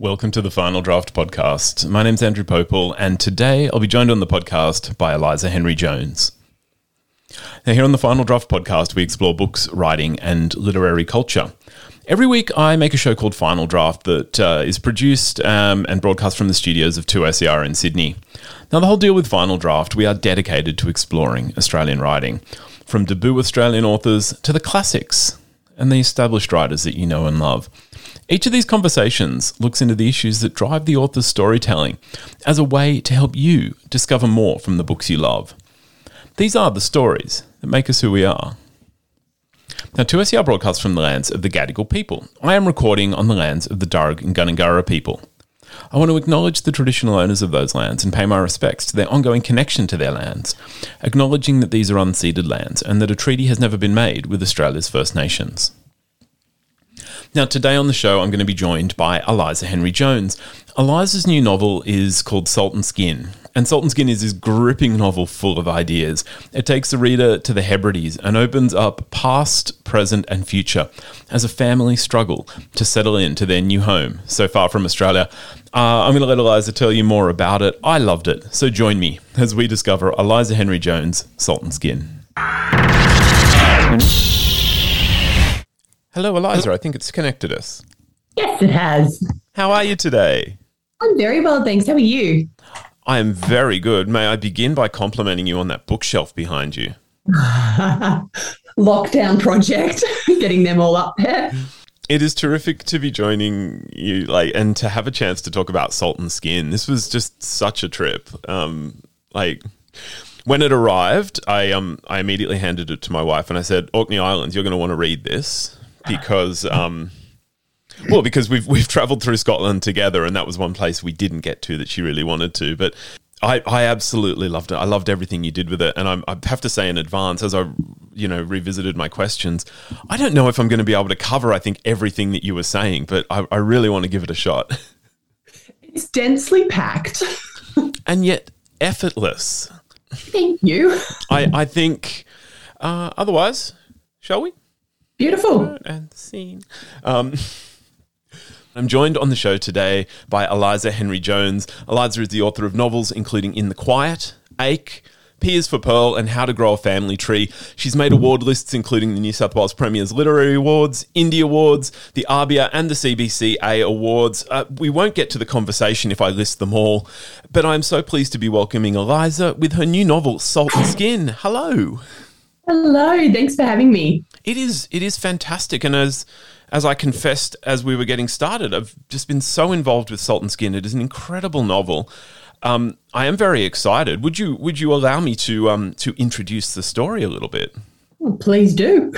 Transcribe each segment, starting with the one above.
Welcome to the Final Draft podcast. My name's Andrew Pople, and today I'll be joined on the podcast by Eliza Henry Jones. Now, here on the Final Draft podcast, we explore books, writing, and literary culture. Every week, I make a show called Final Draft that uh, is produced um, and broadcast from the studios of 2SER in Sydney. Now, the whole deal with Final Draft, we are dedicated to exploring Australian writing, from debut Australian authors to the classics and the established writers that you know and love. Each of these conversations looks into the issues that drive the author's storytelling as a way to help you discover more from the books you love. These are the stories that make us who we are. Now, 2SER broadcasts from the lands of the Gadigal people. I am recording on the lands of the Darug and Gundungurra people. I want to acknowledge the traditional owners of those lands and pay my respects to their ongoing connection to their lands, acknowledging that these are unceded lands and that a treaty has never been made with Australia's First Nations. Now, today on the show, I'm going to be joined by Eliza Henry Jones. Eliza's new novel is called Salt and Skin. And Salt and Skin is this gripping novel full of ideas. It takes the reader to the Hebrides and opens up past, present, and future as a family struggle to settle into their new home so far from Australia. Uh, I'm going to let Eliza tell you more about it. I loved it. So join me as we discover Eliza Henry Jones' Salt and Skin. Hello, Eliza. I think it's connected us. Yes, it has. How are you today? I'm very well, thanks. How are you? I am very good. May I begin by complimenting you on that bookshelf behind you? Lockdown project, getting them all up there. It is terrific to be joining you, like, and to have a chance to talk about Salt and Skin. This was just such a trip. Um, like, when it arrived, I um, I immediately handed it to my wife and I said, "Orkney Islands, you're going to want to read this." Because um, well, because we've we've travelled through Scotland together, and that was one place we didn't get to that she really wanted to. But I, I absolutely loved it. I loved everything you did with it, and I'm, I have to say in advance, as I you know revisited my questions, I don't know if I'm going to be able to cover. I think everything that you were saying, but I, I really want to give it a shot. It's densely packed, and yet effortless. Thank you. I I think. Uh, otherwise, shall we? Beautiful. And scene. Um, I'm joined on the show today by Eliza Henry Jones. Eliza is the author of novels including In the Quiet, Ache, P is for Pearl, and How to Grow a Family Tree. She's made award lists including the New South Wales Premier's Literary Awards, Indie Awards, the ABIA, and the CBCA Awards. Uh, we won't get to the conversation if I list them all, but I'm so pleased to be welcoming Eliza with her new novel, Salt and Skin. Hello. Hello, thanks for having me. It is it is fantastic, and as as I confessed as we were getting started, I've just been so involved with Salt and Skin. It is an incredible novel. Um, I am very excited. Would you would you allow me to um, to introduce the story a little bit? Well, please do.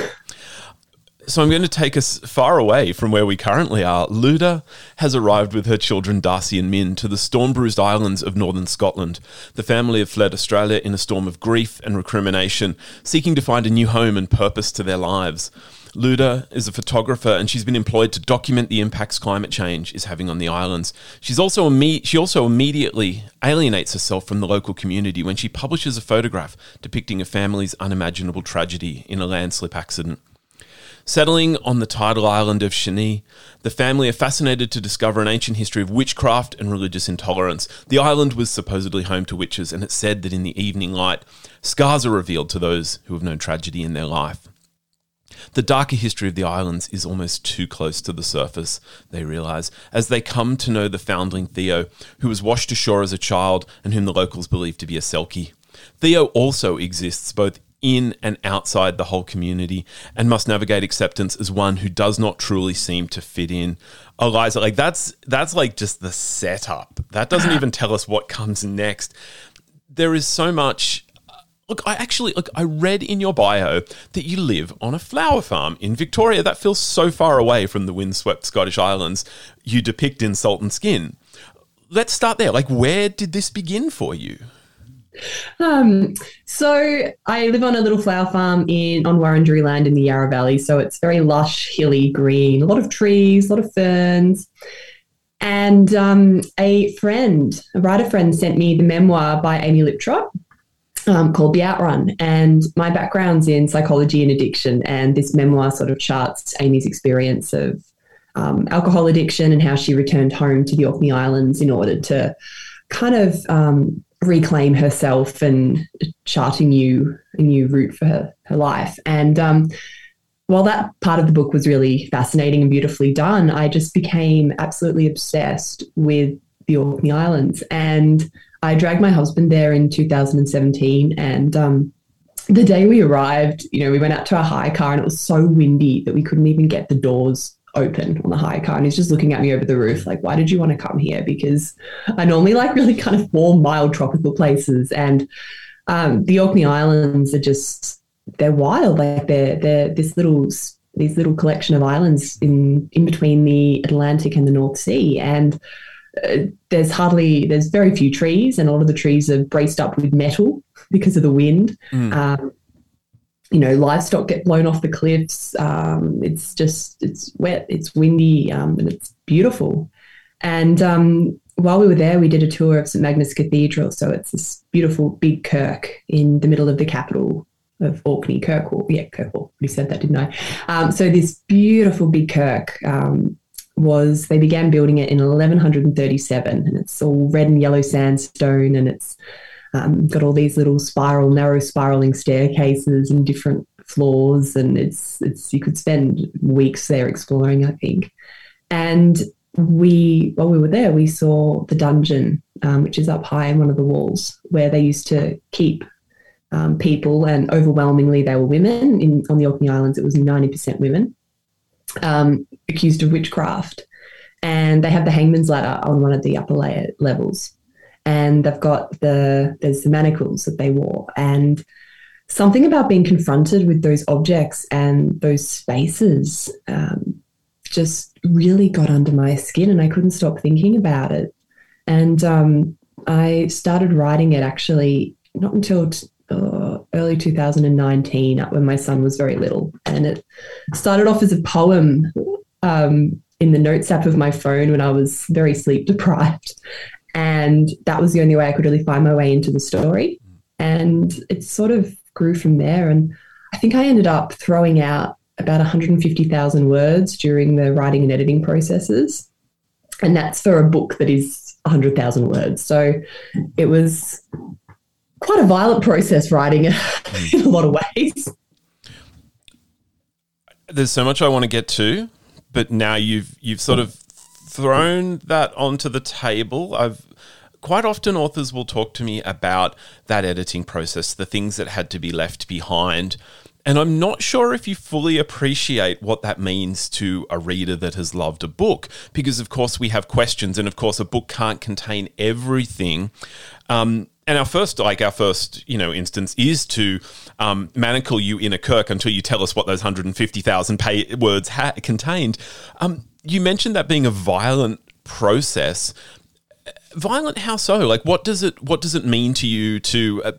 So I'm going to take us far away from where we currently are. Luda has arrived with her children Darcy and Min to the storm-bruised islands of northern Scotland. The family have fled Australia in a storm of grief and recrimination, seeking to find a new home and purpose to their lives. Luda is a photographer and she's been employed to document the impacts climate change is having on the islands. She's also imme- she also immediately alienates herself from the local community when she publishes a photograph depicting a family's unimaginable tragedy in a landslip accident. Settling on the tidal island of Chanie, the family are fascinated to discover an ancient history of witchcraft and religious intolerance. The island was supposedly home to witches, and it's said that in the evening light, scars are revealed to those who have known tragedy in their life. The darker history of the islands is almost too close to the surface, they realise, as they come to know the foundling Theo, who was washed ashore as a child and whom the locals believe to be a Selkie. Theo also exists both in and outside the whole community and must navigate acceptance as one who does not truly seem to fit in. Eliza, like that's that's like just the setup. That doesn't even tell us what comes next. There is so much uh, Look, I actually look I read in your bio that you live on a flower farm in Victoria. That feels so far away from the windswept Scottish Islands you depict in Salt and Skin. Let's start there. Like where did this begin for you? Um, so I live on a little flower farm in on Wurundjeri land in the Yarra Valley. So it's very lush, hilly, green, a lot of trees, a lot of ferns. And um, a friend, a writer friend, sent me the memoir by Amy Liptrot um, called The Outrun. And my background's in psychology and addiction. And this memoir sort of charts Amy's experience of um, alcohol addiction and how she returned home to the Orkney Islands in order to kind of um, reclaim herself and chart a new a new route for her her life. And um, while that part of the book was really fascinating and beautifully done, I just became absolutely obsessed with the Orkney Islands. And I dragged my husband there in 2017. And um, the day we arrived, you know, we went out to our hire car and it was so windy that we couldn't even get the doors open on the hire car. And he's just looking at me over the roof, like, why did you want to come here? Because I normally like really kind of warm, mild tropical places. And um, the Orkney Islands are just they're wild. Like they're they're this little these little collection of islands in in between the Atlantic and the North Sea, and uh, there's hardly there's very few trees, and a lot of the trees are braced up with metal because of the wind. Mm. Um, you know, livestock get blown off the cliffs. Um, it's just it's wet, it's windy, um, and it's beautiful. And um, while we were there, we did a tour of St Magnus Cathedral. So it's this beautiful big kirk in the middle of the capital of Orkney, Kirkwall. Yeah, Kirkwall. You said that, didn't I? Um, so this beautiful big kirk um, was, they began building it in 1137 and it's all red and yellow sandstone and it's um, got all these little spiral, narrow spiraling staircases and different floors and it's, it's, you could spend weeks there exploring, I think. And we, while we were there, we saw the dungeon, um, which is up high in one of the walls where they used to keep um, people, and overwhelmingly they were women. In, on the Orkney Islands, it was 90% women um, accused of witchcraft. And they have the hangman's ladder on one of the upper layer levels. And they've got the, there's the manacles that they wore. And something about being confronted with those objects and those spaces um, just really got under my skin and I couldn't stop thinking about it. And um, I started writing it actually not until t- uh, early 2019 when my son was very little. And it started off as a poem um, in the notes app of my phone when I was very sleep deprived. And that was the only way I could really find my way into the story. And it sort of grew from there. And I think I ended up throwing out about 150,000 words during the writing and editing processes. And that's for a book that is 100,000 words. So it was quite a violent process writing in a lot of ways. There's so much I want to get to, but now you've you've sort of thrown that onto the table. I've quite often authors will talk to me about that editing process, the things that had to be left behind. And I'm not sure if you fully appreciate what that means to a reader that has loved a book, because of course we have questions, and of course a book can't contain everything. Um, and our first, like our first, you know, instance is to um, manacle you in a kirk until you tell us what those 150,000 pay- words ha- contained. Um, you mentioned that being a violent process. Violent, how so? Like, what does it what does it mean to you to uh,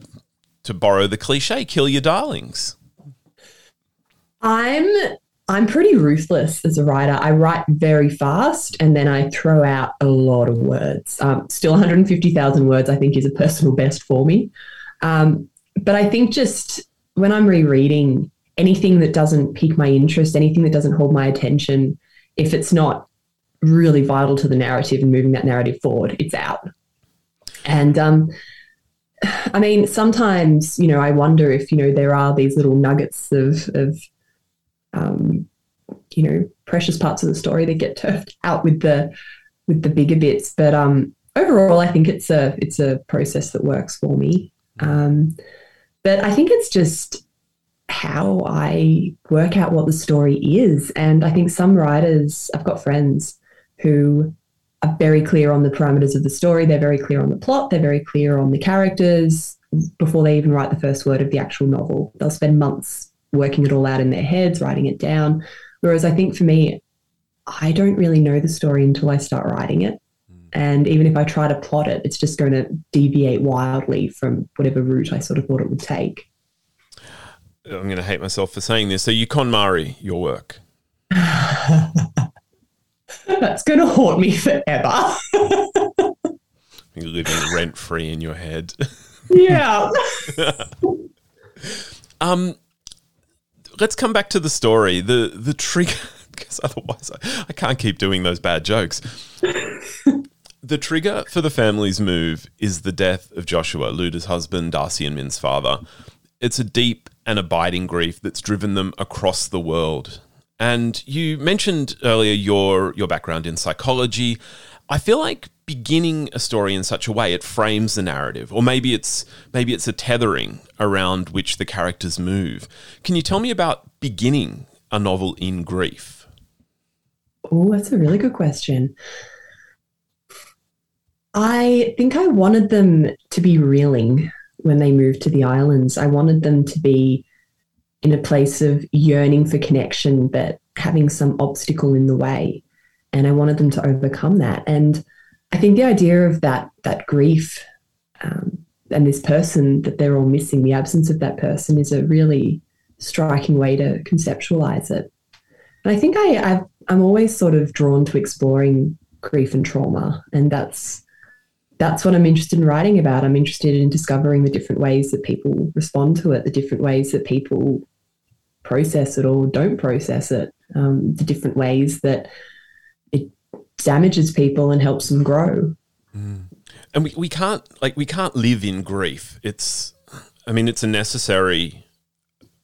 to borrow the cliche, kill your darlings? I'm I'm pretty ruthless as a writer. I write very fast and then I throw out a lot of words. Um, still 150,000 words, I think, is a personal best for me. Um, but I think just when I'm rereading anything that doesn't pique my interest, anything that doesn't hold my attention, if it's not really vital to the narrative and moving that narrative forward, it's out. And um, I mean, sometimes, you know, I wonder if, you know, there are these little nuggets of, of um, you know precious parts of the story that get turfed out with the with the bigger bits. But um, overall, I think it's a it's a process that works for me. Um, but I think it's just how I work out what the story is, and I think some writers I've got friends who are very clear on the parameters of the story. They're very clear on the plot. They're very clear on the characters before they even write the first word of the actual novel. They'll spend months working it all out in their heads, writing it down. Whereas I think for me, I don't really know the story until I start writing it. And even if I try to plot it, it's just going to deviate wildly from whatever route I sort of thought it would take. I'm going to hate myself for saying this. So you KonMari your work. That's going to haunt me forever. You're living rent free in your head. Yeah. um, let's come back to the story. The the trigger because otherwise I, I can't keep doing those bad jokes. the trigger for the family's move is the death of Joshua, Luda's husband, Darcy and Min's father. It's a deep and abiding grief that's driven them across the world. And you mentioned earlier your your background in psychology. I feel like beginning a story in such a way it frames the narrative or maybe it's maybe it's a tethering around which the characters move. Can you tell me about beginning a novel in grief? Oh, that's a really good question. I think I wanted them to be reeling when they moved to the islands. I wanted them to be in a place of yearning for connection, but having some obstacle in the way. And I wanted them to overcome that. And I think the idea of that that grief um, and this person that they're all missing, the absence of that person, is a really striking way to conceptualize it. And I think I, i I'm always sort of drawn to exploring grief and trauma, and that's that's what I'm interested in writing about. I'm interested in discovering the different ways that people respond to it, the different ways that people process it or don't process it, um, the different ways that it damages people and helps them grow. Mm. And we, we can't like we can't live in grief. It's I mean it's a necessary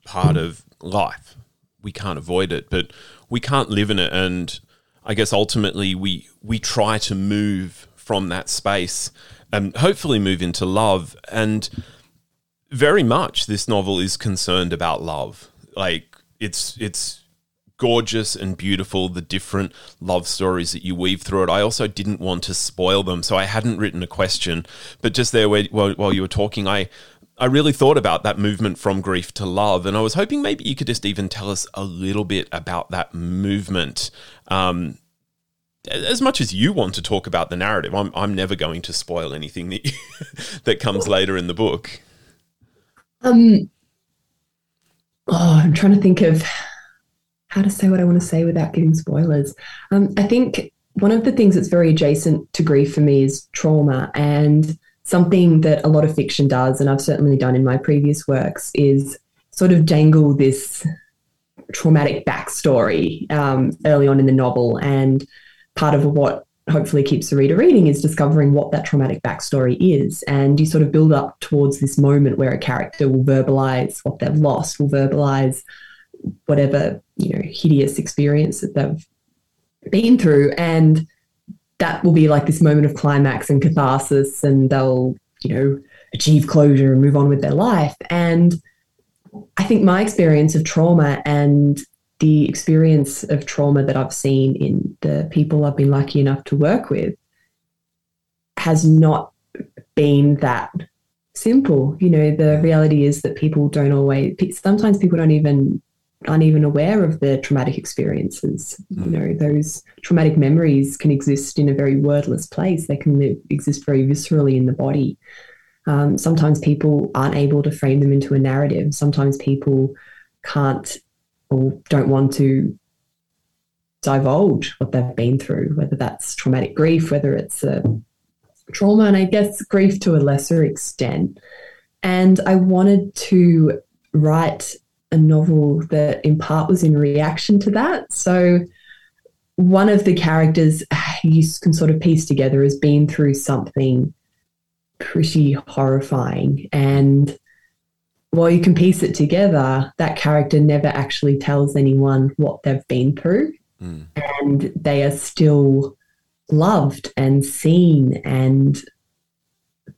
part of life. We can't avoid it, but we can't live in it and I guess ultimately we we try to move from that space and hopefully move into love. And very much this novel is concerned about love. Like it's it's gorgeous and beautiful the different love stories that you weave through it. I also didn't want to spoil them, so I hadn't written a question. But just there, while, while you were talking, I I really thought about that movement from grief to love, and I was hoping maybe you could just even tell us a little bit about that movement. Um, as much as you want to talk about the narrative, I'm I'm never going to spoil anything that you, that comes later in the book. Um. Oh, I'm trying to think of how to say what I want to say without giving spoilers. Um, I think one of the things that's very adjacent to grief for me is trauma, and something that a lot of fiction does, and I've certainly done in my previous works, is sort of dangle this traumatic backstory um, early on in the novel and part of what hopefully keeps the reader reading is discovering what that traumatic backstory is. And you sort of build up towards this moment where a character will verbalize what they've lost, will verbalize whatever, you know, hideous experience that they've been through. And that will be like this moment of climax and catharsis, and they'll, you know, achieve closure and move on with their life. And I think my experience of trauma and the experience of trauma that I've seen in the people I've been lucky enough to work with has not been that simple. You know, the reality is that people don't always, sometimes people don't even, aren't even aware of their traumatic experiences. Mm. You know, those traumatic memories can exist in a very wordless place, they can live, exist very viscerally in the body. Um, sometimes people aren't able to frame them into a narrative. Sometimes people can't or don't want to divulge what they've been through, whether that's traumatic grief, whether it's a trauma, and I guess grief to a lesser extent. And I wanted to write a novel that in part was in reaction to that. So one of the characters you can sort of piece together has been through something pretty horrifying and while you can piece it together, that character never actually tells anyone what they've been through. Mm. And they are still loved and seen and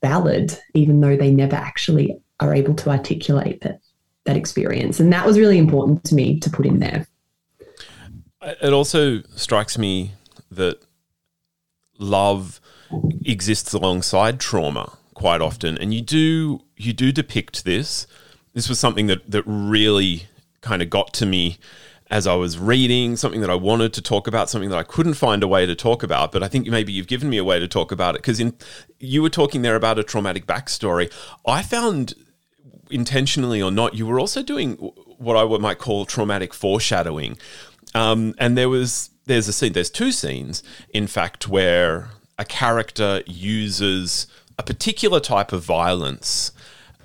valid, even though they never actually are able to articulate that, that experience. And that was really important to me to put in there. It also strikes me that love exists alongside trauma quite often, and you do you do depict this. This was something that that really kind of got to me as I was reading, something that I wanted to talk about, something that I couldn't find a way to talk about. But I think maybe you've given me a way to talk about it because in you were talking there about a traumatic backstory. I found intentionally or not, you were also doing what I might call traumatic foreshadowing. Um, and there was there's a scene, there's two scenes, in fact, where a character uses a particular type of violence,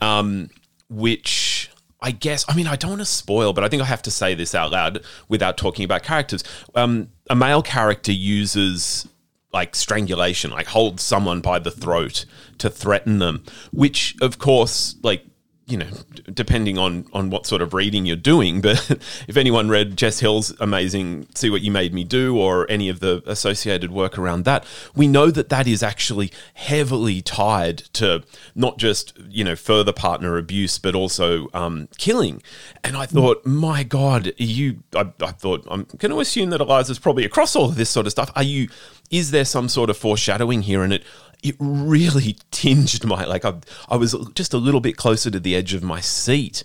um, which I guess, I mean, I don't want to spoil, but I think I have to say this out loud without talking about characters. Um, a male character uses like strangulation, like holds someone by the throat to threaten them, which, of course, like you know, depending on on what sort of reading you're doing, but if anyone read Jess Hill's amazing "See What You Made Me Do" or any of the associated work around that, we know that that is actually heavily tied to not just you know further partner abuse, but also um, killing. And I thought, my God, you, I, I thought I'm going to assume that Eliza's probably across all of this sort of stuff. Are you? Is there some sort of foreshadowing here? And it it really tinged my like I, I was just a little bit closer to the edge of my seat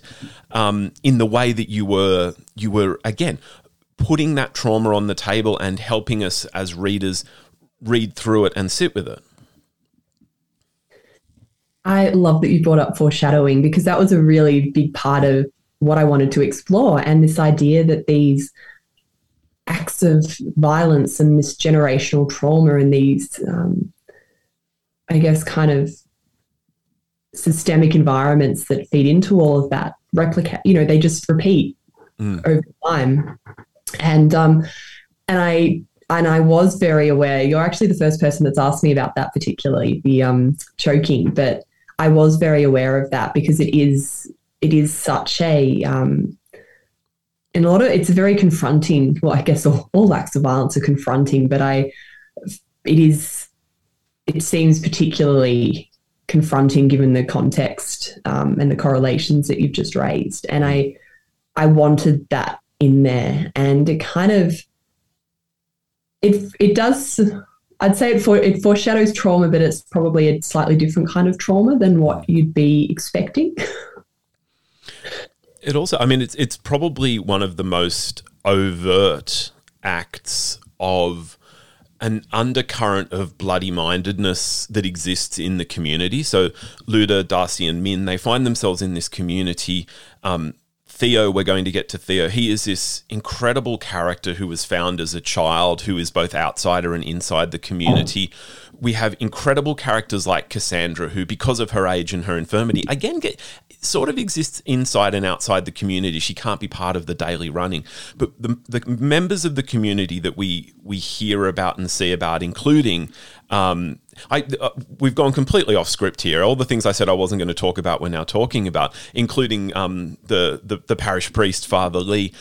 um, in the way that you were you were again putting that trauma on the table and helping us as readers read through it and sit with it. I love that you brought up foreshadowing because that was a really big part of what I wanted to explore and this idea that these acts of violence and this generational trauma and these um, I guess, kind of systemic environments that feed into all of that replicate, you know, they just repeat mm. over time. And, um, and I, and I was very aware, you're actually the first person that's asked me about that particularly, the um, choking, but I was very aware of that because it is, it is such a, um, in a lot of, it's very confronting. Well, I guess all, all acts of violence are confronting, but I, it is it seems particularly confronting given the context um, and the correlations that you've just raised. And I, I wanted that in there, and it kind of, it it does. I'd say it for it foreshadows trauma, but it's probably a slightly different kind of trauma than what you'd be expecting. It also, I mean, it's it's probably one of the most overt acts of an undercurrent of bloody mindedness that exists in the community. So Luda, Darcy, and Min, they find themselves in this community. Um, Theo, we're going to get to Theo. He is this incredible character who was found as a child, who is both outsider and inside the community. We have incredible characters like Cassandra, who, because of her age and her infirmity, again get sort of exists inside and outside the community. She can't be part of the daily running. But the, the members of the community that we we hear about and see about, including um, I, uh, we've gone completely off script here. All the things I said I wasn't going to talk about, we're now talking about, including um, the, the, the parish priest, Father Lee,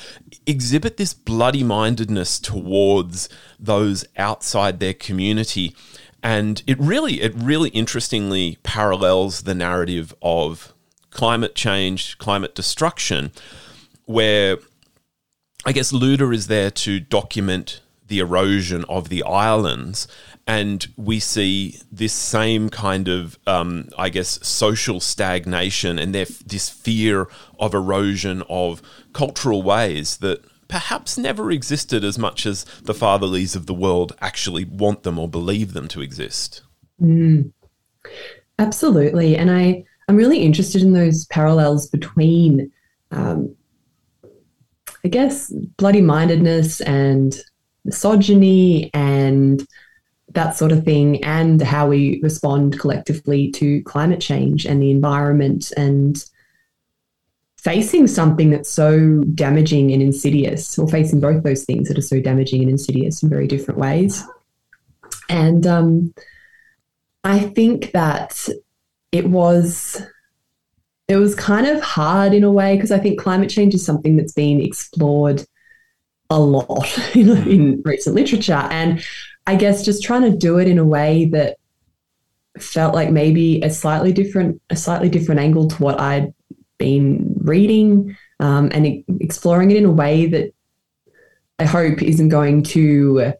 exhibit this bloody mindedness towards those outside their community, and it really, it really interestingly parallels the narrative of climate change, climate destruction, where I guess Luda is there to document the erosion of the islands. And we see this same kind of, um, I guess, social stagnation and this fear of erosion of cultural ways that perhaps never existed as much as the Father Lees of the world actually want them or believe them to exist. Mm. Absolutely. And I, I'm really interested in those parallels between, um, I guess, bloody mindedness and misogyny and that sort of thing, and how we respond collectively to climate change and the environment and facing something that's so damaging and insidious, or facing both those things that are so damaging and insidious in very different ways. And um, I think that it was it was kind of hard in a way because I think climate change is something that's been explored a lot in, recent literature, and I guess just trying to do it in a way that felt like maybe a slightly different a slightly different angle to what I'd been reading um, and exploring it in a way that I hope isn't going to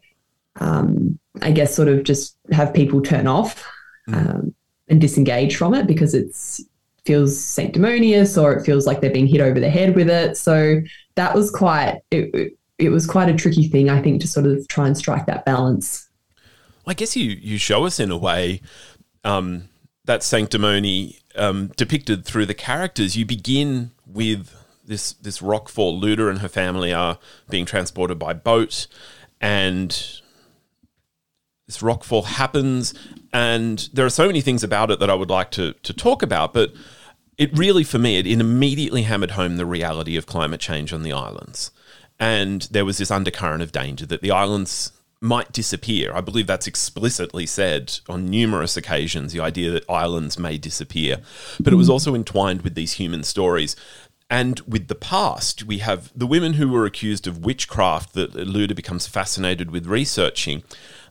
um, I guess sort of just have people turn off. Mm. Um, and disengage from it because it's feels sanctimonious or it feels like they're being hit over the head with it. So that was quite it, it was quite a tricky thing, I think, to sort of try and strike that balance. I guess you you show us in a way um, that sanctimony um, depicted through the characters. You begin with this this rockfall. Luda and her family are being transported by boat, and this rockfall happens, and there are so many things about it that I would like to to talk about. But it really, for me, it, it immediately hammered home the reality of climate change on the islands. And there was this undercurrent of danger that the islands might disappear. I believe that's explicitly said on numerous occasions, the idea that islands may disappear. But it was also entwined with these human stories. And with the past, we have the women who were accused of witchcraft that Luda becomes fascinated with researching.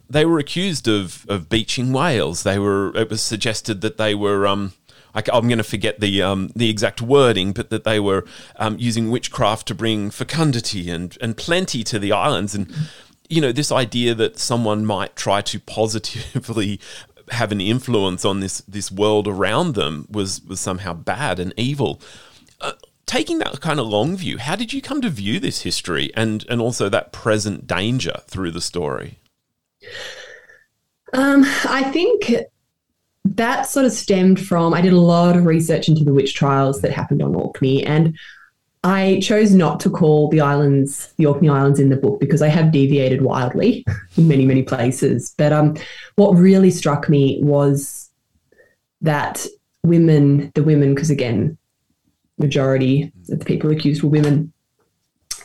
They were accused of, of beaching whales. They were. It was suggested that they were um, I, am going to forget the um, the exact wording, but that they were um, using witchcraft to bring fecundity and and plenty to the islands, and you know this idea that someone might try to positively have an influence on this this world around them was was somehow bad and evil. Uh, taking that kind of long view, how did you come to view this history and and also that present danger through the story? Um, I think that sort of stemmed from I did a lot of research into the witch trials that happened on Orkney, and I chose not to call the islands the Orkney Islands in the book because I have deviated wildly in many many places. But um, what really struck me was that women, the women, because again, majority of the people accused were women,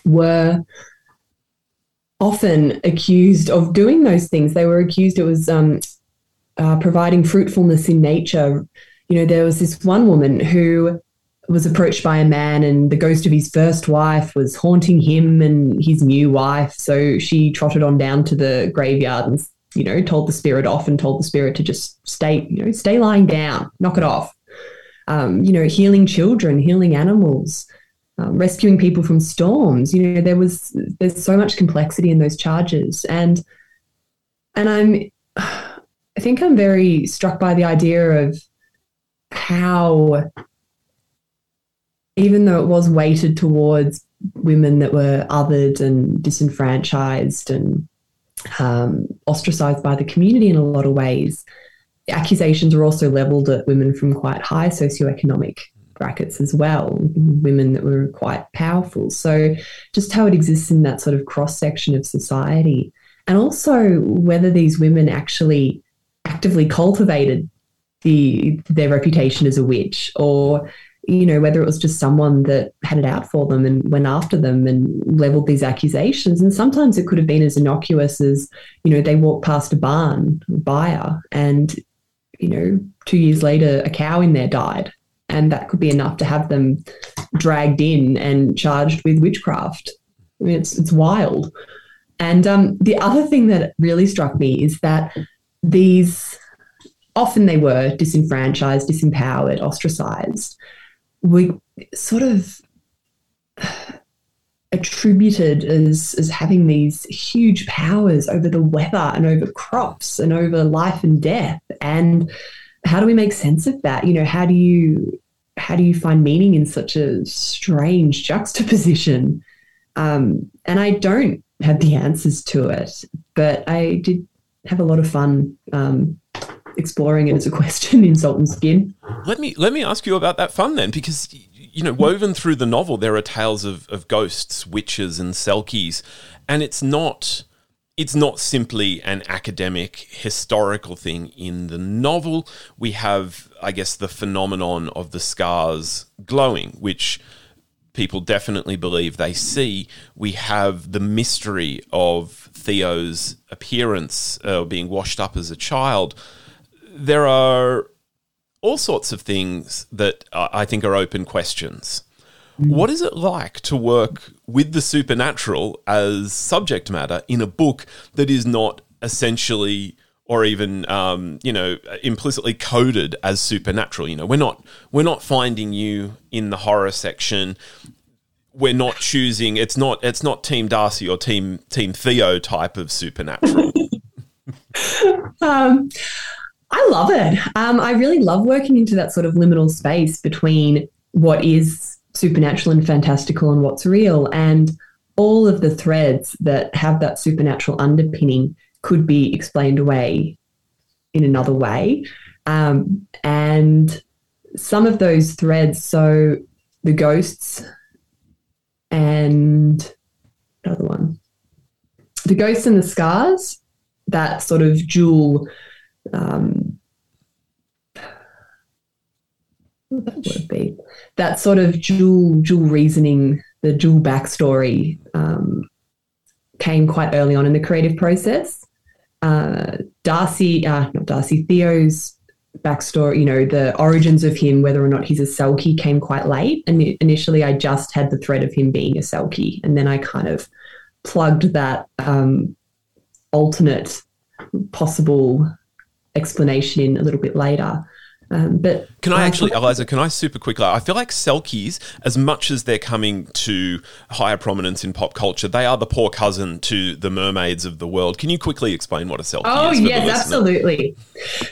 were often accused of doing those things. They were accused. It was um, uh, providing fruitfulness in nature. You know, there was this one woman who was approached by a man, and the ghost of his first wife was haunting him and his new wife. So she trotted on down to the graveyard and, you know, told the spirit off and told the spirit to just stay, you know, stay lying down, knock it off. Um, you know, healing children, healing animals. Um, rescuing people from storms. You know, there was there's so much complexity in those charges, and and I'm I think I'm very struck by the idea of how, even though it was weighted towards women that were othered and disenfranchised and um, ostracized by the community in a lot of ways, accusations were also leveled at women from quite high socioeconomic brackets as well, women that were quite powerful. So, just how it exists in that sort of cross section of society, and also whether these women actually actively cultivated the their reputation as a witch or you know whether it was just someone that had it out for them and went after them and leveled these accusations. And sometimes it could have been as innocuous as you know they walked past a barn a byre and you know two years later a cow in there died. And that could be enough to have them dragged in and charged with witchcraft. I mean, it's it's wild. And um, the other thing that really struck me is that these often they were disenfranchised, disempowered, ostracized, were sort of attributed as, as having these huge powers over the weather and over crops and over life and death. And how do we make sense of that? You know, how do you how do you find meaning in such a strange juxtaposition? Um, and I don't have the answers to it, but I did have a lot of fun um, exploring it as a question in Salt and Skin. Let me let me ask you about that fun then, because you know, woven through the novel, there are tales of, of ghosts, witches, and selkies, and it's not it's not simply an academic historical thing in the novel. We have, I guess, the phenomenon of the scars glowing, which people definitely believe they see. We have the mystery of Theo's appearance uh, being washed up as a child. There are all sorts of things that I think are open questions. Mm. What is it like to work with the supernatural as subject matter in a book that is not essentially or even um, you know implicitly coded as supernatural. You know, we're not we're not finding you in the horror section. We're not choosing. It's not. It's not Team Darcy or Team Team Theo type of supernatural. um, I love it. Um, I really love working into that sort of liminal space between what is supernatural and fantastical and what's real, and all of the threads that have that supernatural underpinning could be explained away in another way. Um, and some of those threads, so the ghosts and another one, the ghosts and the scars, that sort of dual. Um, that would be that sort of dual dual reasoning, the dual backstory um, came quite early on in the creative process. Uh, Darcy, uh, not Darcy, Theo's backstory, you know, the origins of him, whether or not he's a Selkie, came quite late. And initially, I just had the thread of him being a Selkie, and then I kind of plugged that um, alternate possible explanation in a little bit later. Um, but can I actually, Eliza? Can I super quickly? I feel like Selkies, as much as they're coming to higher prominence in pop culture, they are the poor cousin to the mermaids of the world. Can you quickly explain what a Selkie oh, is? Oh yes, absolutely.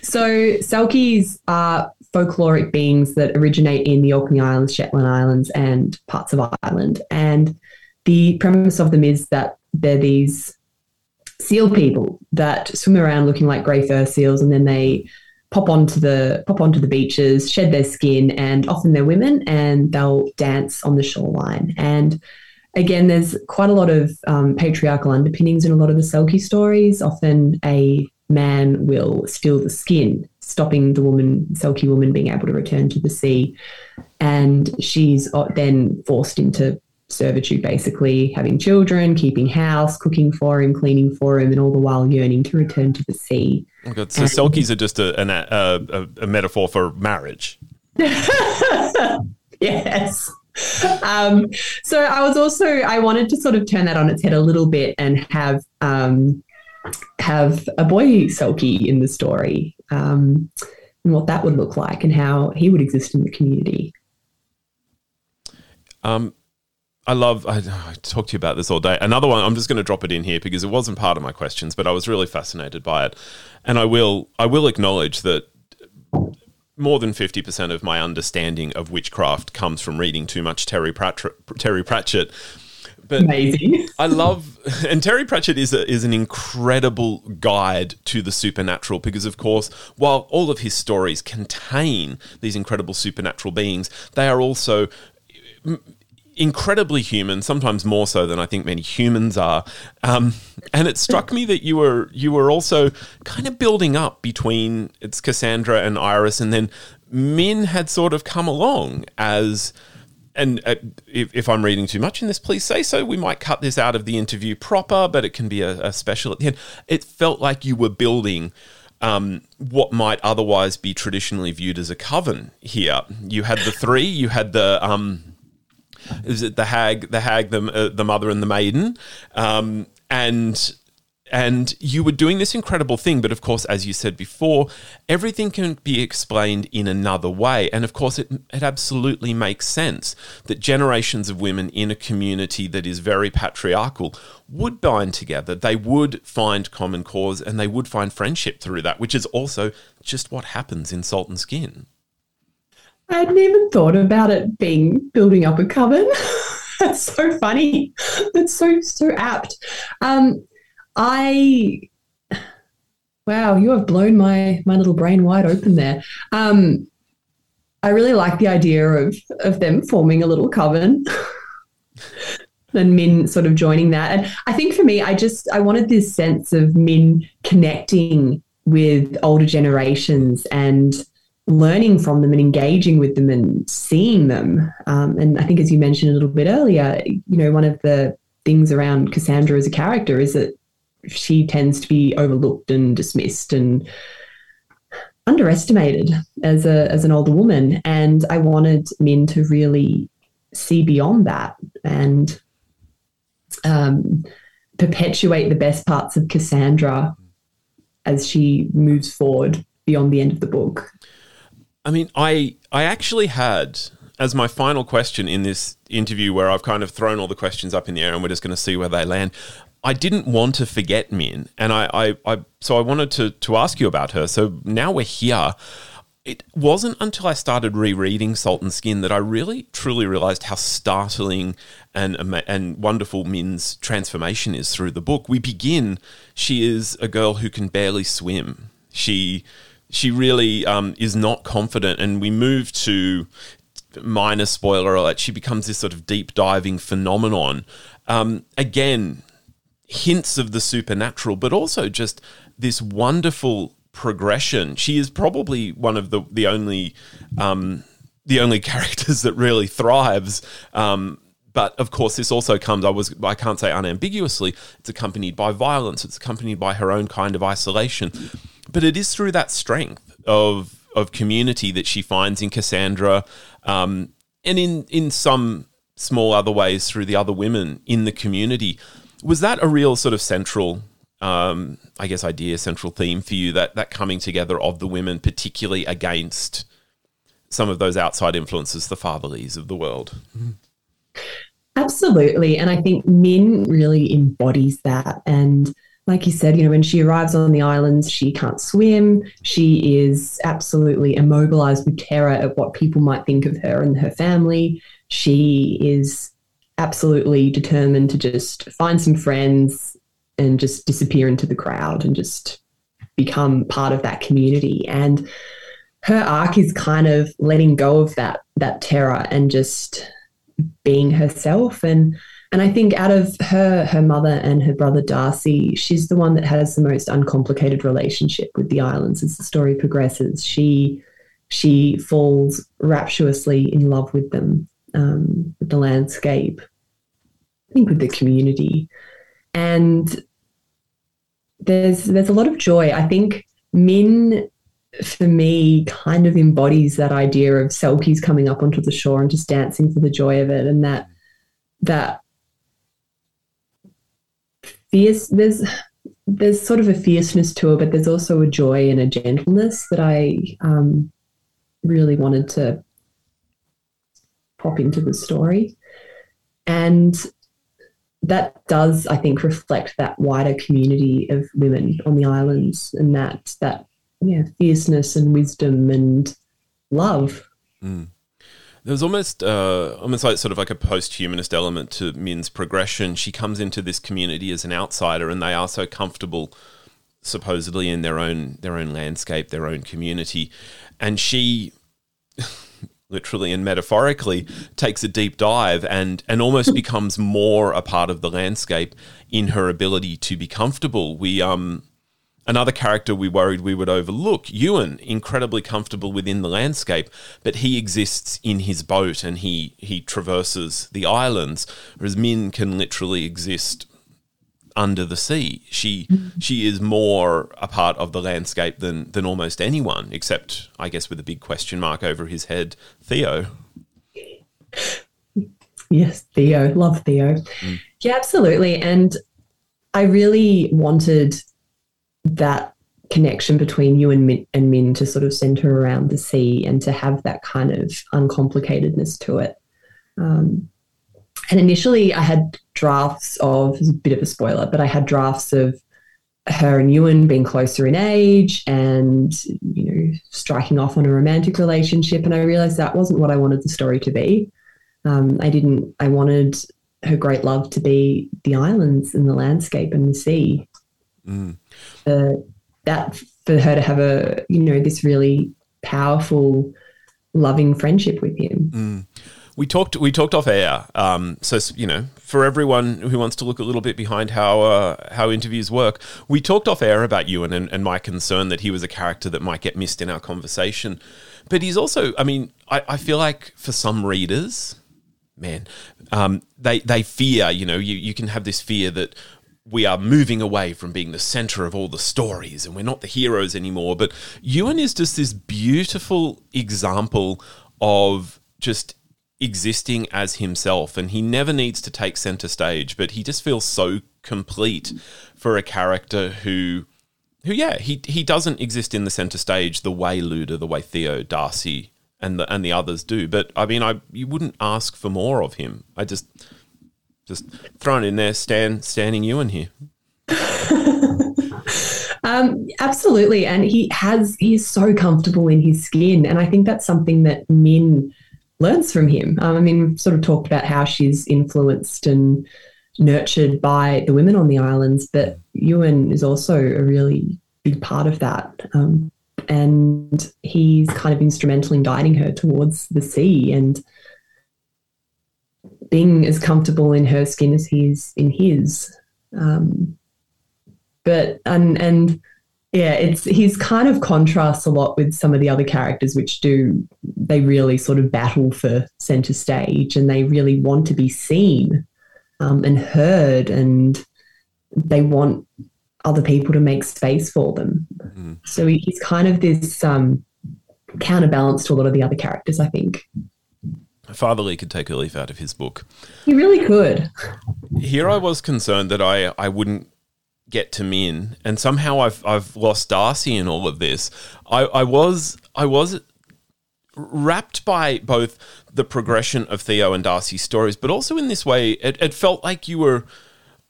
So Selkies are folkloric beings that originate in the Orkney Islands, Shetland Islands, and parts of Ireland. And the premise of them is that they're these seal people that swim around looking like grey fur seals, and then they pop onto the pop onto the beaches, shed their skin, and often they're women, and they'll dance on the shoreline. And again, there's quite a lot of um, patriarchal underpinnings in a lot of the Selkie stories. Often, a man will steal the skin, stopping the woman, Selkie woman, being able to return to the sea, and she's uh, then forced into servitude, basically having children, keeping house, cooking for him, cleaning for him, and all the while yearning to return to the sea. Oh God. So and, selkies are just a, a, a, a metaphor for marriage. yes. Um, so I was also I wanted to sort of turn that on its head a little bit and have um, have a boy Selkie in the story um, and what that would look like and how he would exist in the community. Um, I love. I, I talked to you about this all day. Another one. I'm just going to drop it in here because it wasn't part of my questions, but I was really fascinated by it, and I will. I will acknowledge that more than 50% of my understanding of witchcraft comes from reading too much Terry Pratchett. Terry Pratchett. But Amazing. I love, and Terry Pratchett is a, is an incredible guide to the supernatural because, of course, while all of his stories contain these incredible supernatural beings, they are also incredibly human, sometimes more so than I think many humans are. Um, and it struck me that you were you were also kind of building up between it's Cassandra and Iris, and then Min had sort of come along as. And uh, if, if, I'm reading too much in this, please say so. We might cut this out of the interview proper, but it can be a, a special at the end. It felt like you were building um, what might otherwise be traditionally viewed as a coven here. You had the three, you had the um, is it the hag, the hag, the uh, the mother, and the maiden, um, and and you were doing this incredible thing but of course as you said before everything can be explained in another way. And of course it, it absolutely makes sense that generations of women in a community that is very patriarchal would bind together. They would find common cause and they would find friendship through that which is also just what happens in salt and skin I hadn't even thought about it being building up a coven. That's so funny. That's so so apt. Um, I wow, you have blown my my little brain wide open there. Um, I really like the idea of of them forming a little coven. and Min sort of joining that. And I think for me, I just I wanted this sense of Min connecting with older generations and learning from them and engaging with them and seeing them. Um, and I think, as you mentioned a little bit earlier, you know, one of the things around Cassandra as a character is that she tends to be overlooked and dismissed and underestimated as a as an older woman and I wanted Min to really see beyond that and um, perpetuate the best parts of Cassandra as she moves forward beyond the end of the book. I mean, I I actually had as my final question in this interview where I've kind of thrown all the questions up in the air and we're just going to see where they land. I didn't want to forget Min, and I, I, I so I wanted to to ask you about her. So now we're here. It wasn't until I started rereading Salt and Skin that I really truly realized how startling and and wonderful Min's transformation is through the book. We begin; she is a girl who can barely swim. She she really um, is not confident, and we move to minor spoiler alert. She becomes this sort of deep diving phenomenon. Um, again, hints of the supernatural, but also just this wonderful progression. She is probably one of the the only um, the only characters that really thrives. Um, but of course, this also comes. I was I can't say unambiguously. It's accompanied by violence. It's accompanied by her own kind of isolation. But it is through that strength of of community that she finds in Cassandra, um, and in in some small other ways through the other women in the community. Was that a real sort of central um, I guess, idea, central theme for you that that coming together of the women, particularly against some of those outside influences, the Father Lees of the world. Absolutely, and I think Min really embodies that. And like you said, you know, when she arrives on the islands, she can't swim. She is absolutely immobilized with terror at what people might think of her and her family. She is absolutely determined to just find some friends, and just disappear into the crowd and just become part of that community. And her arc is kind of letting go of that that terror and just being herself and and I think out of her her mother and her brother Darcy, she's the one that has the most uncomplicated relationship with the islands as the story progresses. She she falls rapturously in love with them, um, with the landscape, I think with the community. And there's there's a lot of joy. I think Min for me kind of embodies that idea of selkies coming up onto the shore and just dancing for the joy of it and that that fierce there's there's sort of a fierceness to it but there's also a joy and a gentleness that i um, really wanted to pop into the story and that does, I think, reflect that wider community of women on the islands and that that yeah fierceness and wisdom and love. Mm. There's almost uh, almost like sort of like a post-humanist element to Min's progression. She comes into this community as an outsider, and they are so comfortable, supposedly in their own their own landscape, their own community, and she literally and metaphorically, takes a deep dive and, and almost becomes more a part of the landscape in her ability to be comfortable. We um another character we worried we would overlook, Ewan, incredibly comfortable within the landscape, but he exists in his boat and he he traverses the islands, whereas Min can literally exist under the sea. She she is more a part of the landscape than than almost anyone, except I guess with a big question mark over his head, Theo. Yes, Theo, love Theo. Mm. Yeah, absolutely. And I really wanted that connection between you and Min, and to sort of center around the sea and to have that kind of uncomplicatedness to it. Um, and initially, I had drafts of a bit of a spoiler, but I had drafts of her and Ewan being closer in age and you know striking off on a romantic relationship. And I realized that wasn't what I wanted the story to be. Um, I didn't. I wanted her great love to be the islands and the landscape and the sea. Mm. That for her to have a you know this really powerful, loving friendship with him. Mm we talked we talked off air. Um, so you know, for everyone who wants to look a little bit behind how uh, how interviews work, we talked off air about Ewan and, and my concern that he was a character that might get missed in our conversation. But he's also, I mean, I, I feel like for some readers, man, um, they they fear. You know, you you can have this fear that we are moving away from being the center of all the stories and we're not the heroes anymore. But Ewan is just this beautiful example of just existing as himself and he never needs to take center stage but he just feels so complete for a character who who yeah he he doesn't exist in the center stage the way Luda the way Theo Darcy and the and the others do but I mean I you wouldn't ask for more of him I just just thrown in there Stan standing you in here Um, absolutely. And he has, he's so comfortable in his skin. And I think that's something that Min learns from him. Um, I mean, we've sort of talked about how she's influenced and nurtured by the women on the islands, but Ewan is also a really big part of that. Um, and he's kind of instrumental in guiding her towards the sea and being as comfortable in her skin as he is in his. Um, but and and Yeah, it's he's kind of contrasts a lot with some of the other characters, which do they really sort of battle for center stage and they really want to be seen um, and heard, and they want other people to make space for them. Mm. So he's kind of this um, counterbalance to a lot of the other characters, I think. Father Lees could take a leaf out of his book. He really could. Here I was concerned that I, I wouldn't get to Min, and somehow I've I've lost Darcy in all of this. I, I was I was wrapped by both the progression of Theo and Darcy's stories, but also in this way, it, it felt like you were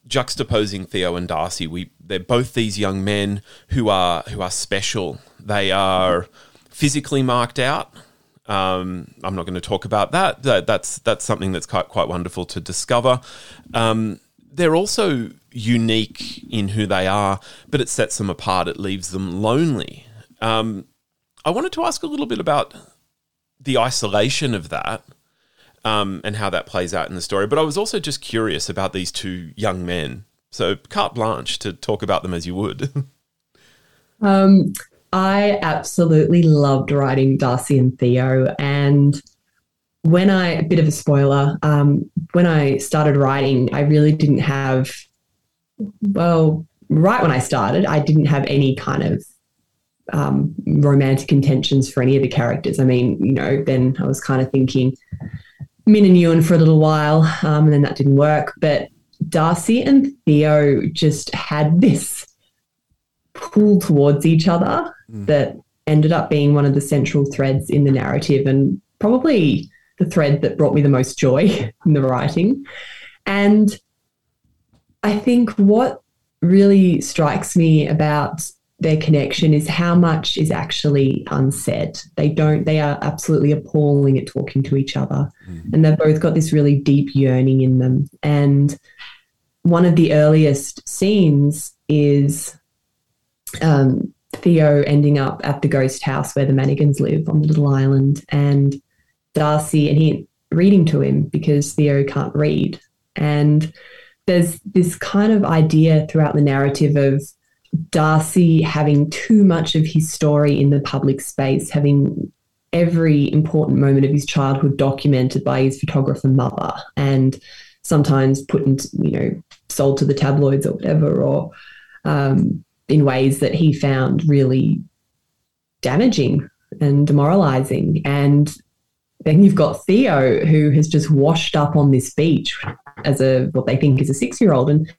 juxtaposing Theo and Darcy. We they're both these young men who are who are special. They are physically marked out. Um, I'm not going to talk about that. that. That's that's something that's quite quite wonderful to discover. Um, they're also unique in who they are, but it sets them apart. It leaves them lonely. Um, I wanted to ask a little bit about the isolation of that um, and how that plays out in the story. But I was also just curious about these two young men. So, carte blanche to talk about them as you would. um, I absolutely loved writing Darcy and Theo. And when I, a bit of a spoiler, um, when I started writing, I really didn't have, well, right when I started, I didn't have any kind of um, romantic intentions for any of the characters. I mean, you know, then I was kind of thinking Min and Ewan for a little while, um, and then that didn't work. But Darcy and Theo just had this pull towards each other mm. that ended up being one of the central threads in the narrative and probably the thread that brought me the most joy in the writing. And I think what really strikes me about their connection is how much is actually unsaid. They don't, they are absolutely appalling at talking to each other. Mm. And they've both got this really deep yearning in them. And one of the earliest scenes is um, Theo ending up at the ghost house where the Mannigans live on the little island. And Darcy and he reading to him because Theo can't read. And there's this kind of idea throughout the narrative of Darcy having too much of his story in the public space, having every important moment of his childhood documented by his photographer mother and sometimes put into, you know, sold to the tabloids or whatever, or um, in ways that he found really damaging and demoralizing. And then you've got Theo, who has just washed up on this beach as a what they think is a six year old and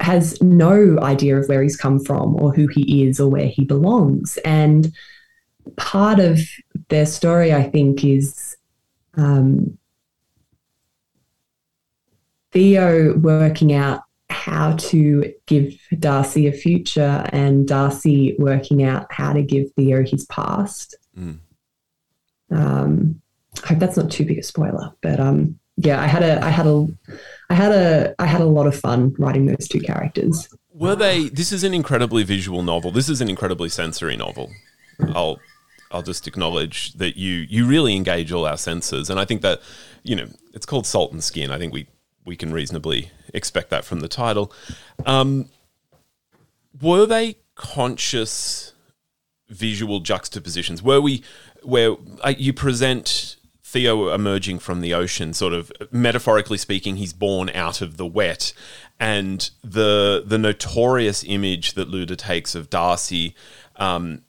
has no idea of where he's come from or who he is or where he belongs. And part of their story, I think, is um, Theo working out how to give Darcy a future and Darcy working out how to give Theo his past. Mm. Um, I hope that's not too big a spoiler, but um, yeah, I had a, I had a, I had a, I had a lot of fun writing those two characters. Were they? This is an incredibly visual novel. This is an incredibly sensory novel. I'll, I'll just acknowledge that you, you really engage all our senses, and I think that, you know, it's called Salt and Skin. I think we, we can reasonably expect that from the title. Um, were they conscious visual juxtapositions? Were we where uh, you present Theo emerging from the ocean, sort of metaphorically speaking, he's born out of the wet, and the the notorious image that Luda takes of Darcy. Um,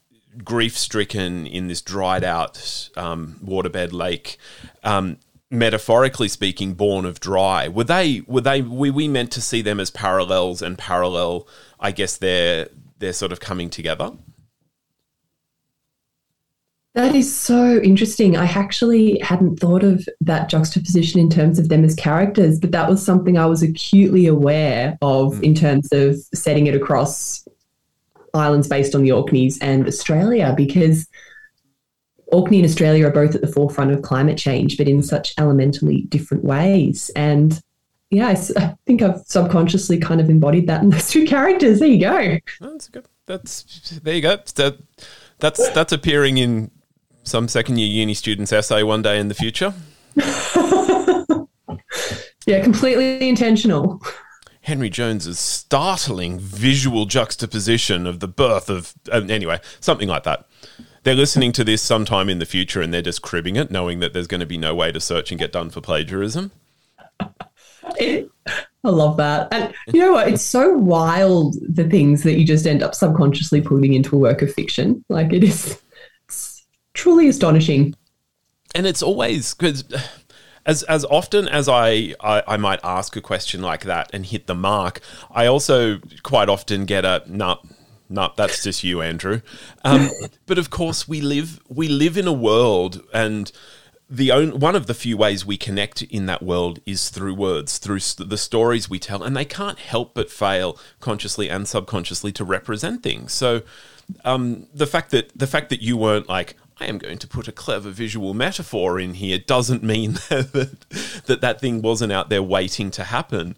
grief stricken in this dried out um, waterbed lake um, metaphorically speaking, born of dry. Were they? Were they? Were we meant to see them as parallels and parallel? I guess they're they're sort of coming together. That is so interesting. I actually hadn't thought of that juxtaposition in terms of them as characters, but that was something I was acutely aware of mm. in terms of setting it across islands based on the Orkneys and Australia, because Orkney and Australia are both at the forefront of climate change, but in such elementally different ways. And yeah, I, I think I've subconsciously kind of embodied that in those two characters. There you go. That's good. That's there you go. That, that's that's appearing in some second year uni student's essay one day in the future. yeah, completely intentional. Henry Jones's startling visual juxtaposition of the birth of uh, anyway, something like that. They're listening to this sometime in the future and they're just cribbing it, knowing that there's going to be no way to search and get done for plagiarism. I love that. And you know what? It's so wild the things that you just end up subconsciously putting into a work of fiction. Like it is truly astonishing. And it's always because as as often as I, I, I might ask a question like that and hit the mark, I also quite often get a no, no, that's just you, Andrew. Um, but of course, we live we live in a world and the own, one of the few ways we connect in that world is through words, through st- the stories we tell, and they can't help but fail consciously and subconsciously to represent things. So, um, the fact that the fact that you weren't like, I am going to put a clever visual metaphor in here doesn't mean that that, that thing wasn't out there waiting to happen.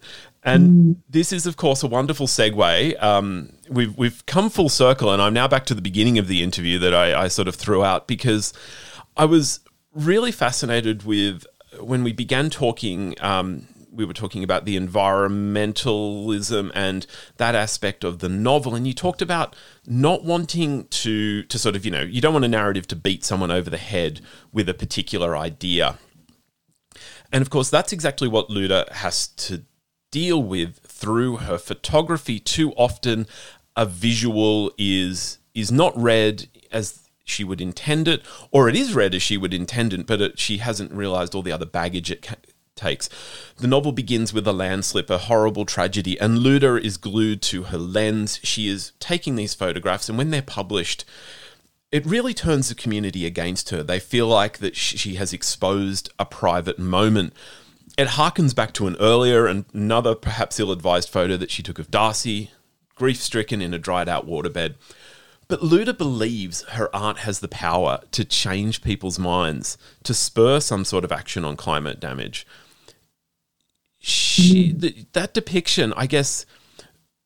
And mm. this is, of course, a wonderful segue. Um, we've we've come full circle, and I'm now back to the beginning of the interview that I, I sort of threw out because I was really fascinated with when we began talking. Um, we were talking about the environmentalism and that aspect of the novel and you talked about not wanting to to sort of you know you don't want a narrative to beat someone over the head with a particular idea and of course that's exactly what Luda has to deal with through her photography too often a visual is is not read as she would intend it or it is read as she would intend it but it, she hasn't realized all the other baggage it ca- takes. The novel begins with a landslip, a horrible tragedy, and Luda is glued to her lens. She is taking these photographs, and when they're published, it really turns the community against her. They feel like that she has exposed a private moment. It harkens back to an earlier and another perhaps ill-advised photo that she took of Darcy, grief-stricken in a dried-out waterbed. But Luda believes her art has the power to change people's minds, to spur some sort of action on climate damage she mm. that depiction, I guess,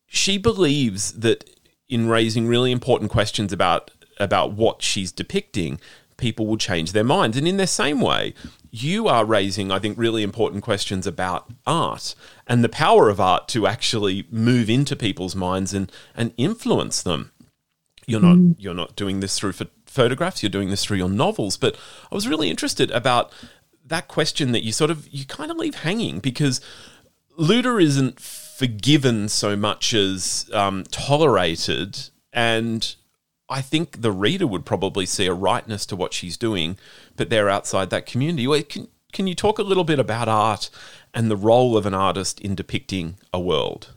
she believes that in raising really important questions about about what she's depicting, people will change their minds. And in the same way, you are raising, I think, really important questions about art and the power of art to actually move into people's minds and and influence them. You're not mm. you're not doing this through photographs. You're doing this through your novels. But I was really interested about that question that you sort of you kind of leave hanging because Luda isn't forgiven so much as um, tolerated, and I think the reader would probably see a rightness to what she's doing, but they're outside that community. Well, can can you talk a little bit about art and the role of an artist in depicting a world?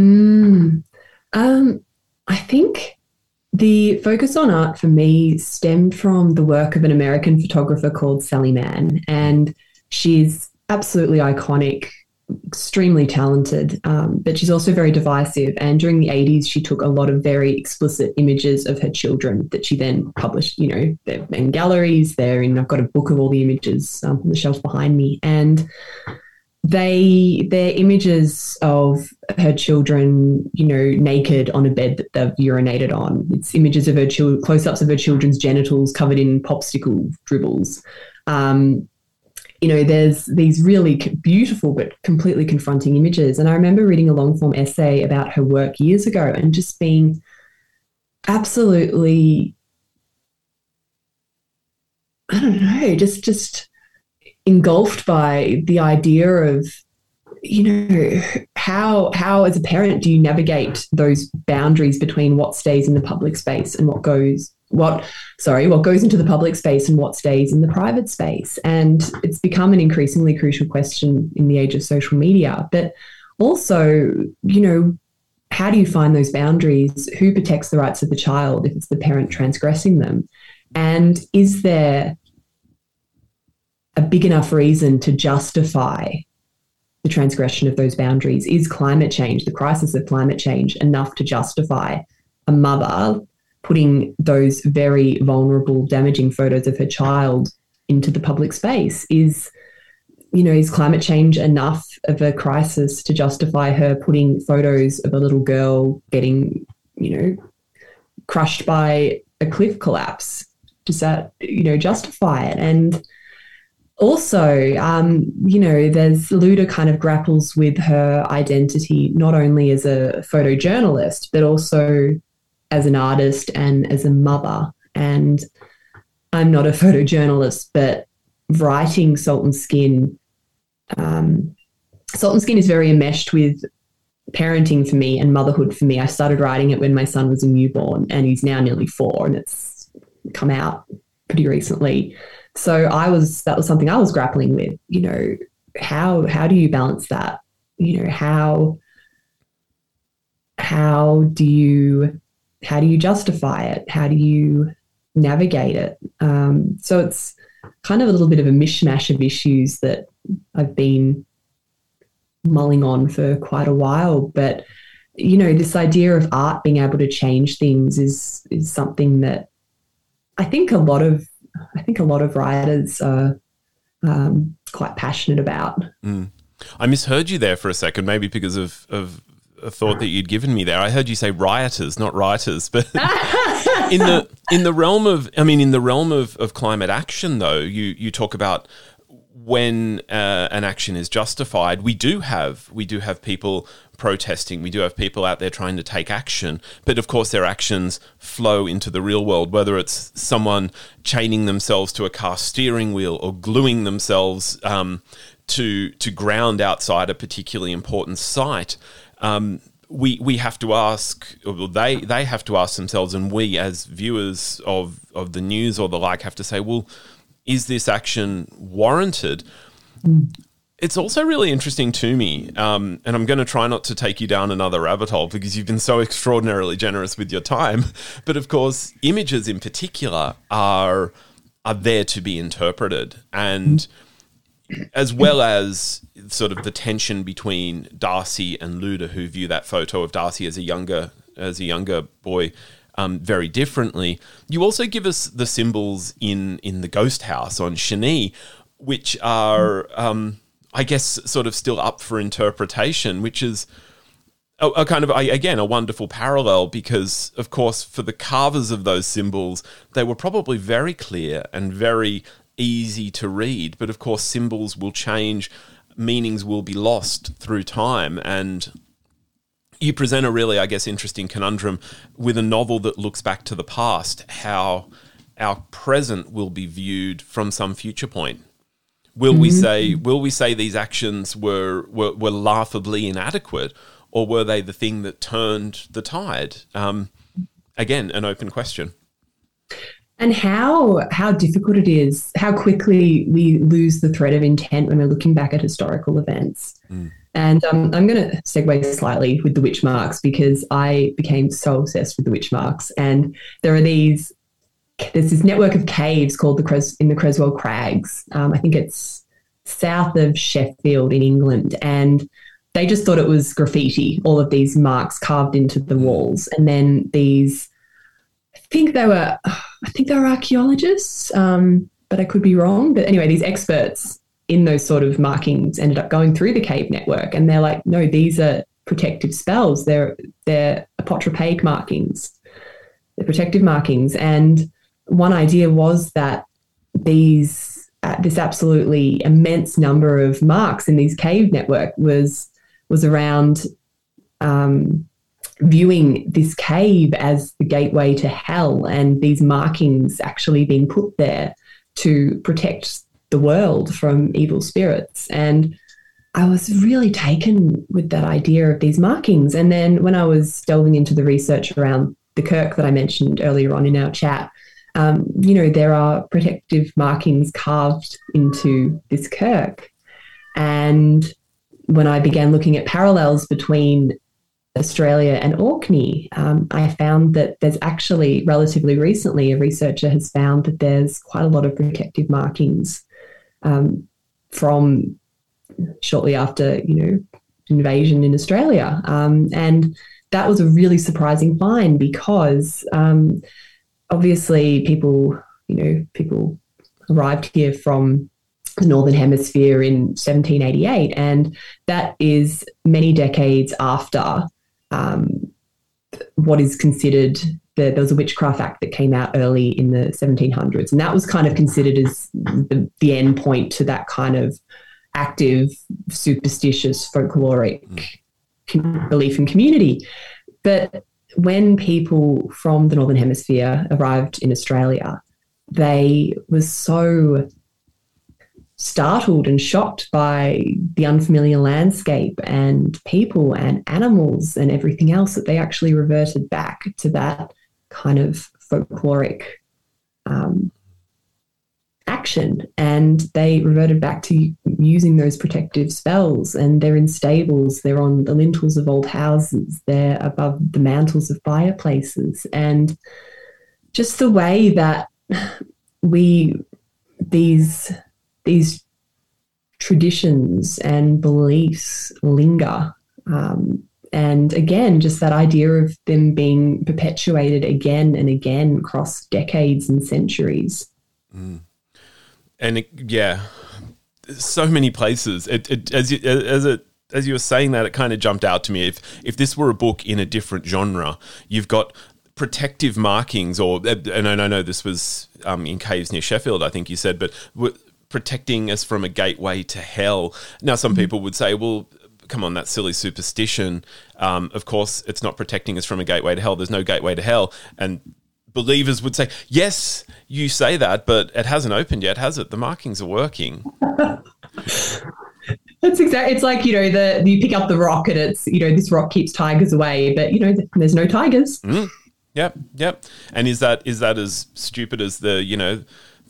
Mm, um, I think the focus on art for me stemmed from the work of an American photographer called Sally Mann, and she's absolutely iconic, extremely talented, um, but she's also very divisive. And during the 80s, she took a lot of very explicit images of her children that she then published. You know, they're in galleries, they're in, I've got a book of all the images um, on the shelf behind me. And they they're images of her children, you know, naked on a bed that they've urinated on. It's images of her children, close-ups of her children's genitals covered in popsicle dribbles. Um, you know, there's these really beautiful but completely confronting images. And I remember reading a long form essay about her work years ago and just being absolutely, I don't know, just just engulfed by the idea of you know how how as a parent do you navigate those boundaries between what stays in the public space and what goes what sorry what goes into the public space and what stays in the private space. And it's become an increasingly crucial question in the age of social media. But also you know how do you find those boundaries? Who protects the rights of the child if it's the parent transgressing them? And is there a big enough reason to justify the transgression of those boundaries? Is climate change, the crisis of climate change, enough to justify a mother putting those very vulnerable, damaging photos of her child into the public space? Is you know, is climate change enough of a crisis to justify her putting photos of a little girl getting, you know, crushed by a cliff collapse? Does that, you know, justify it? And also, um, you know, there's Luda kind of grapples with her identity not only as a photojournalist, but also as an artist and as a mother. And I'm not a photojournalist, but writing Salt and Skin, um, Salt and Skin is very enmeshed with parenting for me and motherhood for me. I started writing it when my son was a newborn, and he's now nearly four, and it's come out pretty recently. So I was that was something I was grappling with. You know, how how do you balance that? You know, how how do you how do you justify it? How do you navigate it? Um, so it's kind of a little bit of a mishmash of issues that I've been mulling on for quite a while. But you know, this idea of art being able to change things is is something that I think a lot of I think a lot of writers are um, quite passionate about. Mm. I misheard you there for a second, maybe because of, of thought that you'd given me there. I heard you say rioters, not writers, but in the in the realm of, I mean, in the realm of, of climate action, though, you you talk about when uh, an action is justified, we do have we do have people protesting. We do have people out there trying to take action, but of course their actions flow into the real world. Whether it's someone chaining themselves to a car steering wheel or gluing themselves um, to to ground outside a particularly important site. Um, we, we have to ask, they, they have to ask themselves, and we as viewers of, of the news or the like have to say, well, is this action warranted? It's also really interesting to me, um, and I'm going to try not to take you down another rabbit hole because you've been so extraordinarily generous with your time. But of course, images in particular are are there to be interpreted, and as well as sort of the tension between Darcy and Luda, who view that photo of Darcy as a younger as a younger boy um, very differently. You also give us the symbols in in the ghost house on Shani, which are, um, I guess, sort of still up for interpretation, which is. A, a kind of again a wonderful parallel because of course for the carvers of those symbols they were probably very clear and very easy to read but of course symbols will change meanings will be lost through time and you present a really, I guess, interesting conundrum with a novel that looks back to the past, how our present will be viewed from some future point. Will mm-hmm. we say will we say these actions were, were, were laughably inadequate, or were they the thing that turned the tide? Um, again, an open question. And how how difficult it is, how quickly we lose the thread of intent when we're looking back at historical events. Mm. And um, I'm going to segue slightly with the witch marks because I became so obsessed with the witch marks. And there are these, there's this network of caves called the Cres- in the Creswell Crags. Um, I think it's south of Sheffield in England. And they just thought it was graffiti, all of these marks carved into the walls. And then these, I think they were, I think they were archaeologists, um, but I could be wrong. But anyway, these experts in those sort of markings ended up going through the cave network and they're like no these are protective spells. They're they're apotropaic markings. They're protective markings. And one idea was that these uh, this absolutely immense number of marks in these cave network was was around um, viewing this cave as the gateway to hell and these markings actually being put there to protect the world from evil spirits. And I was really taken with that idea of these markings. And then when I was delving into the research around the Kirk that I mentioned earlier on in our chat, um, you know, there are protective markings carved into this Kirk. And when I began looking at parallels between Australia and Orkney, um, I found that there's actually relatively recently a researcher has found that there's quite a lot of protective markings um, from shortly after you know invasion in Australia, um, and that was a really surprising find because um, obviously people you know people arrived here from the northern hemisphere in 1788 and that is many decades after um, what is considered the, there was a Witchcraft Act that came out early in the 1700s, and that was kind of considered as the, the end point to that kind of active, superstitious, folkloric mm. belief and community. But when people from the Northern Hemisphere arrived in Australia, they were so startled and shocked by the unfamiliar landscape and people and animals and everything else that they actually reverted back to that kind of folkloric um, action. And they reverted back to using those protective spells. And they're in stables. They're on the lintels of old houses. They're above the mantles of fireplaces. And just the way that we these these traditions and beliefs linger um, and again just that idea of them being perpetuated again and again across decades and centuries mm and it, yeah, so many places. It, it as you, as it as you were saying that, it kind of jumped out to me. If if this were a book in a different genre, you've got protective markings, or and I know this was um, in caves near Sheffield, I think you said, but protecting us from a gateway to hell. Now, some people would say, well. Come on, that silly superstition. Um, of course, it's not protecting us from a gateway to hell. There's no gateway to hell. And believers would say, yes, you say that, but it hasn't opened yet, has it? The markings are working. That's exactly. It's like you know the you pick up the rock and it's you know this rock keeps tigers away, but you know there's no tigers. Mm. Yep, yep. And is that is that as stupid as the you know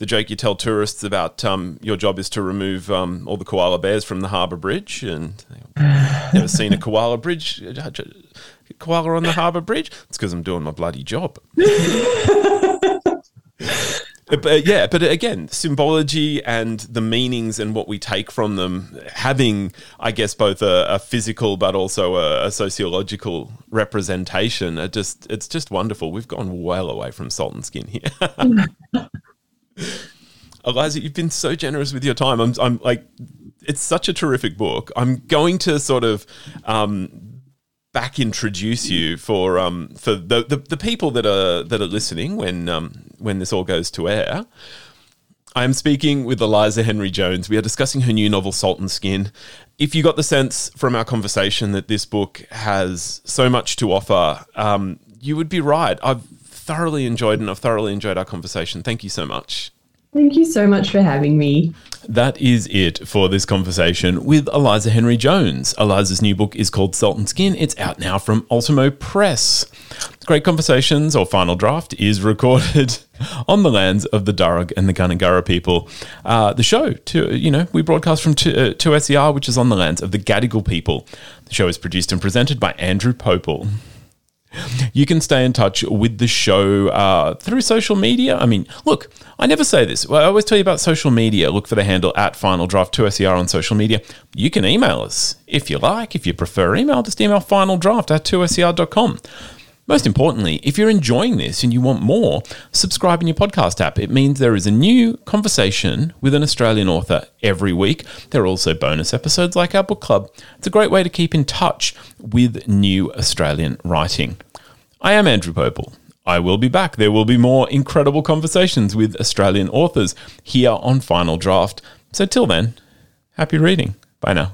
the joke you tell tourists about um, your job is to remove um, all the koala bears from the harbour bridge and never seen a koala bridge koala on the harbour bridge? It's because I'm doing my bloody job. but yeah, but again, symbology and the meanings and what we take from them, having, I guess, both a, a physical but also a, a, sociological representation, are just it's just wonderful. We've gone well away from salt and skin here. Eliza, you've been so generous with your time. I'm, I'm like, it's such a terrific book. I'm going to sort of um, back introduce you for um for the, the, the people that are that are listening when um when this all goes to air. I am speaking with Eliza Henry Jones. We are discussing her new novel, Salt and Skin. If you got the sense from our conversation that this book has so much to offer, um, you would be right. I've thoroughly enjoyed and I've thoroughly enjoyed our conversation. Thank you so much. Thank you so much for having me. That is it for this conversation with Eliza Henry Jones. Eliza's new book is called Salt and Skin. It's out now from Ultimo Press. Great Conversations, or Final Draft, is recorded on the lands of the Darug and the Gundungurra people. Uh, the show, to, you know, we broadcast from 2, uh, SER, which is on the lands of the Gadigal people. The show is produced and presented by Andrew Pople. You can stay in touch with the show uh, through social media. I mean, look, I never say this. I always tell you about social media. Look for the handle at Final Draft 2SER on social media. You can email us if you like. If you prefer email, just email Final Draft at 2SER.com. Most importantly, if you're enjoying this and you want more, subscribe in your podcast app. It means there is a new conversation with an Australian author every week. There are also bonus episodes like our book club. It's a great way to keep in touch with new Australian writing. I am Andrew Pople. I will be back. There will be more incredible conversations with Australian authors here on Final Draft. So till then, happy reading. Bye now.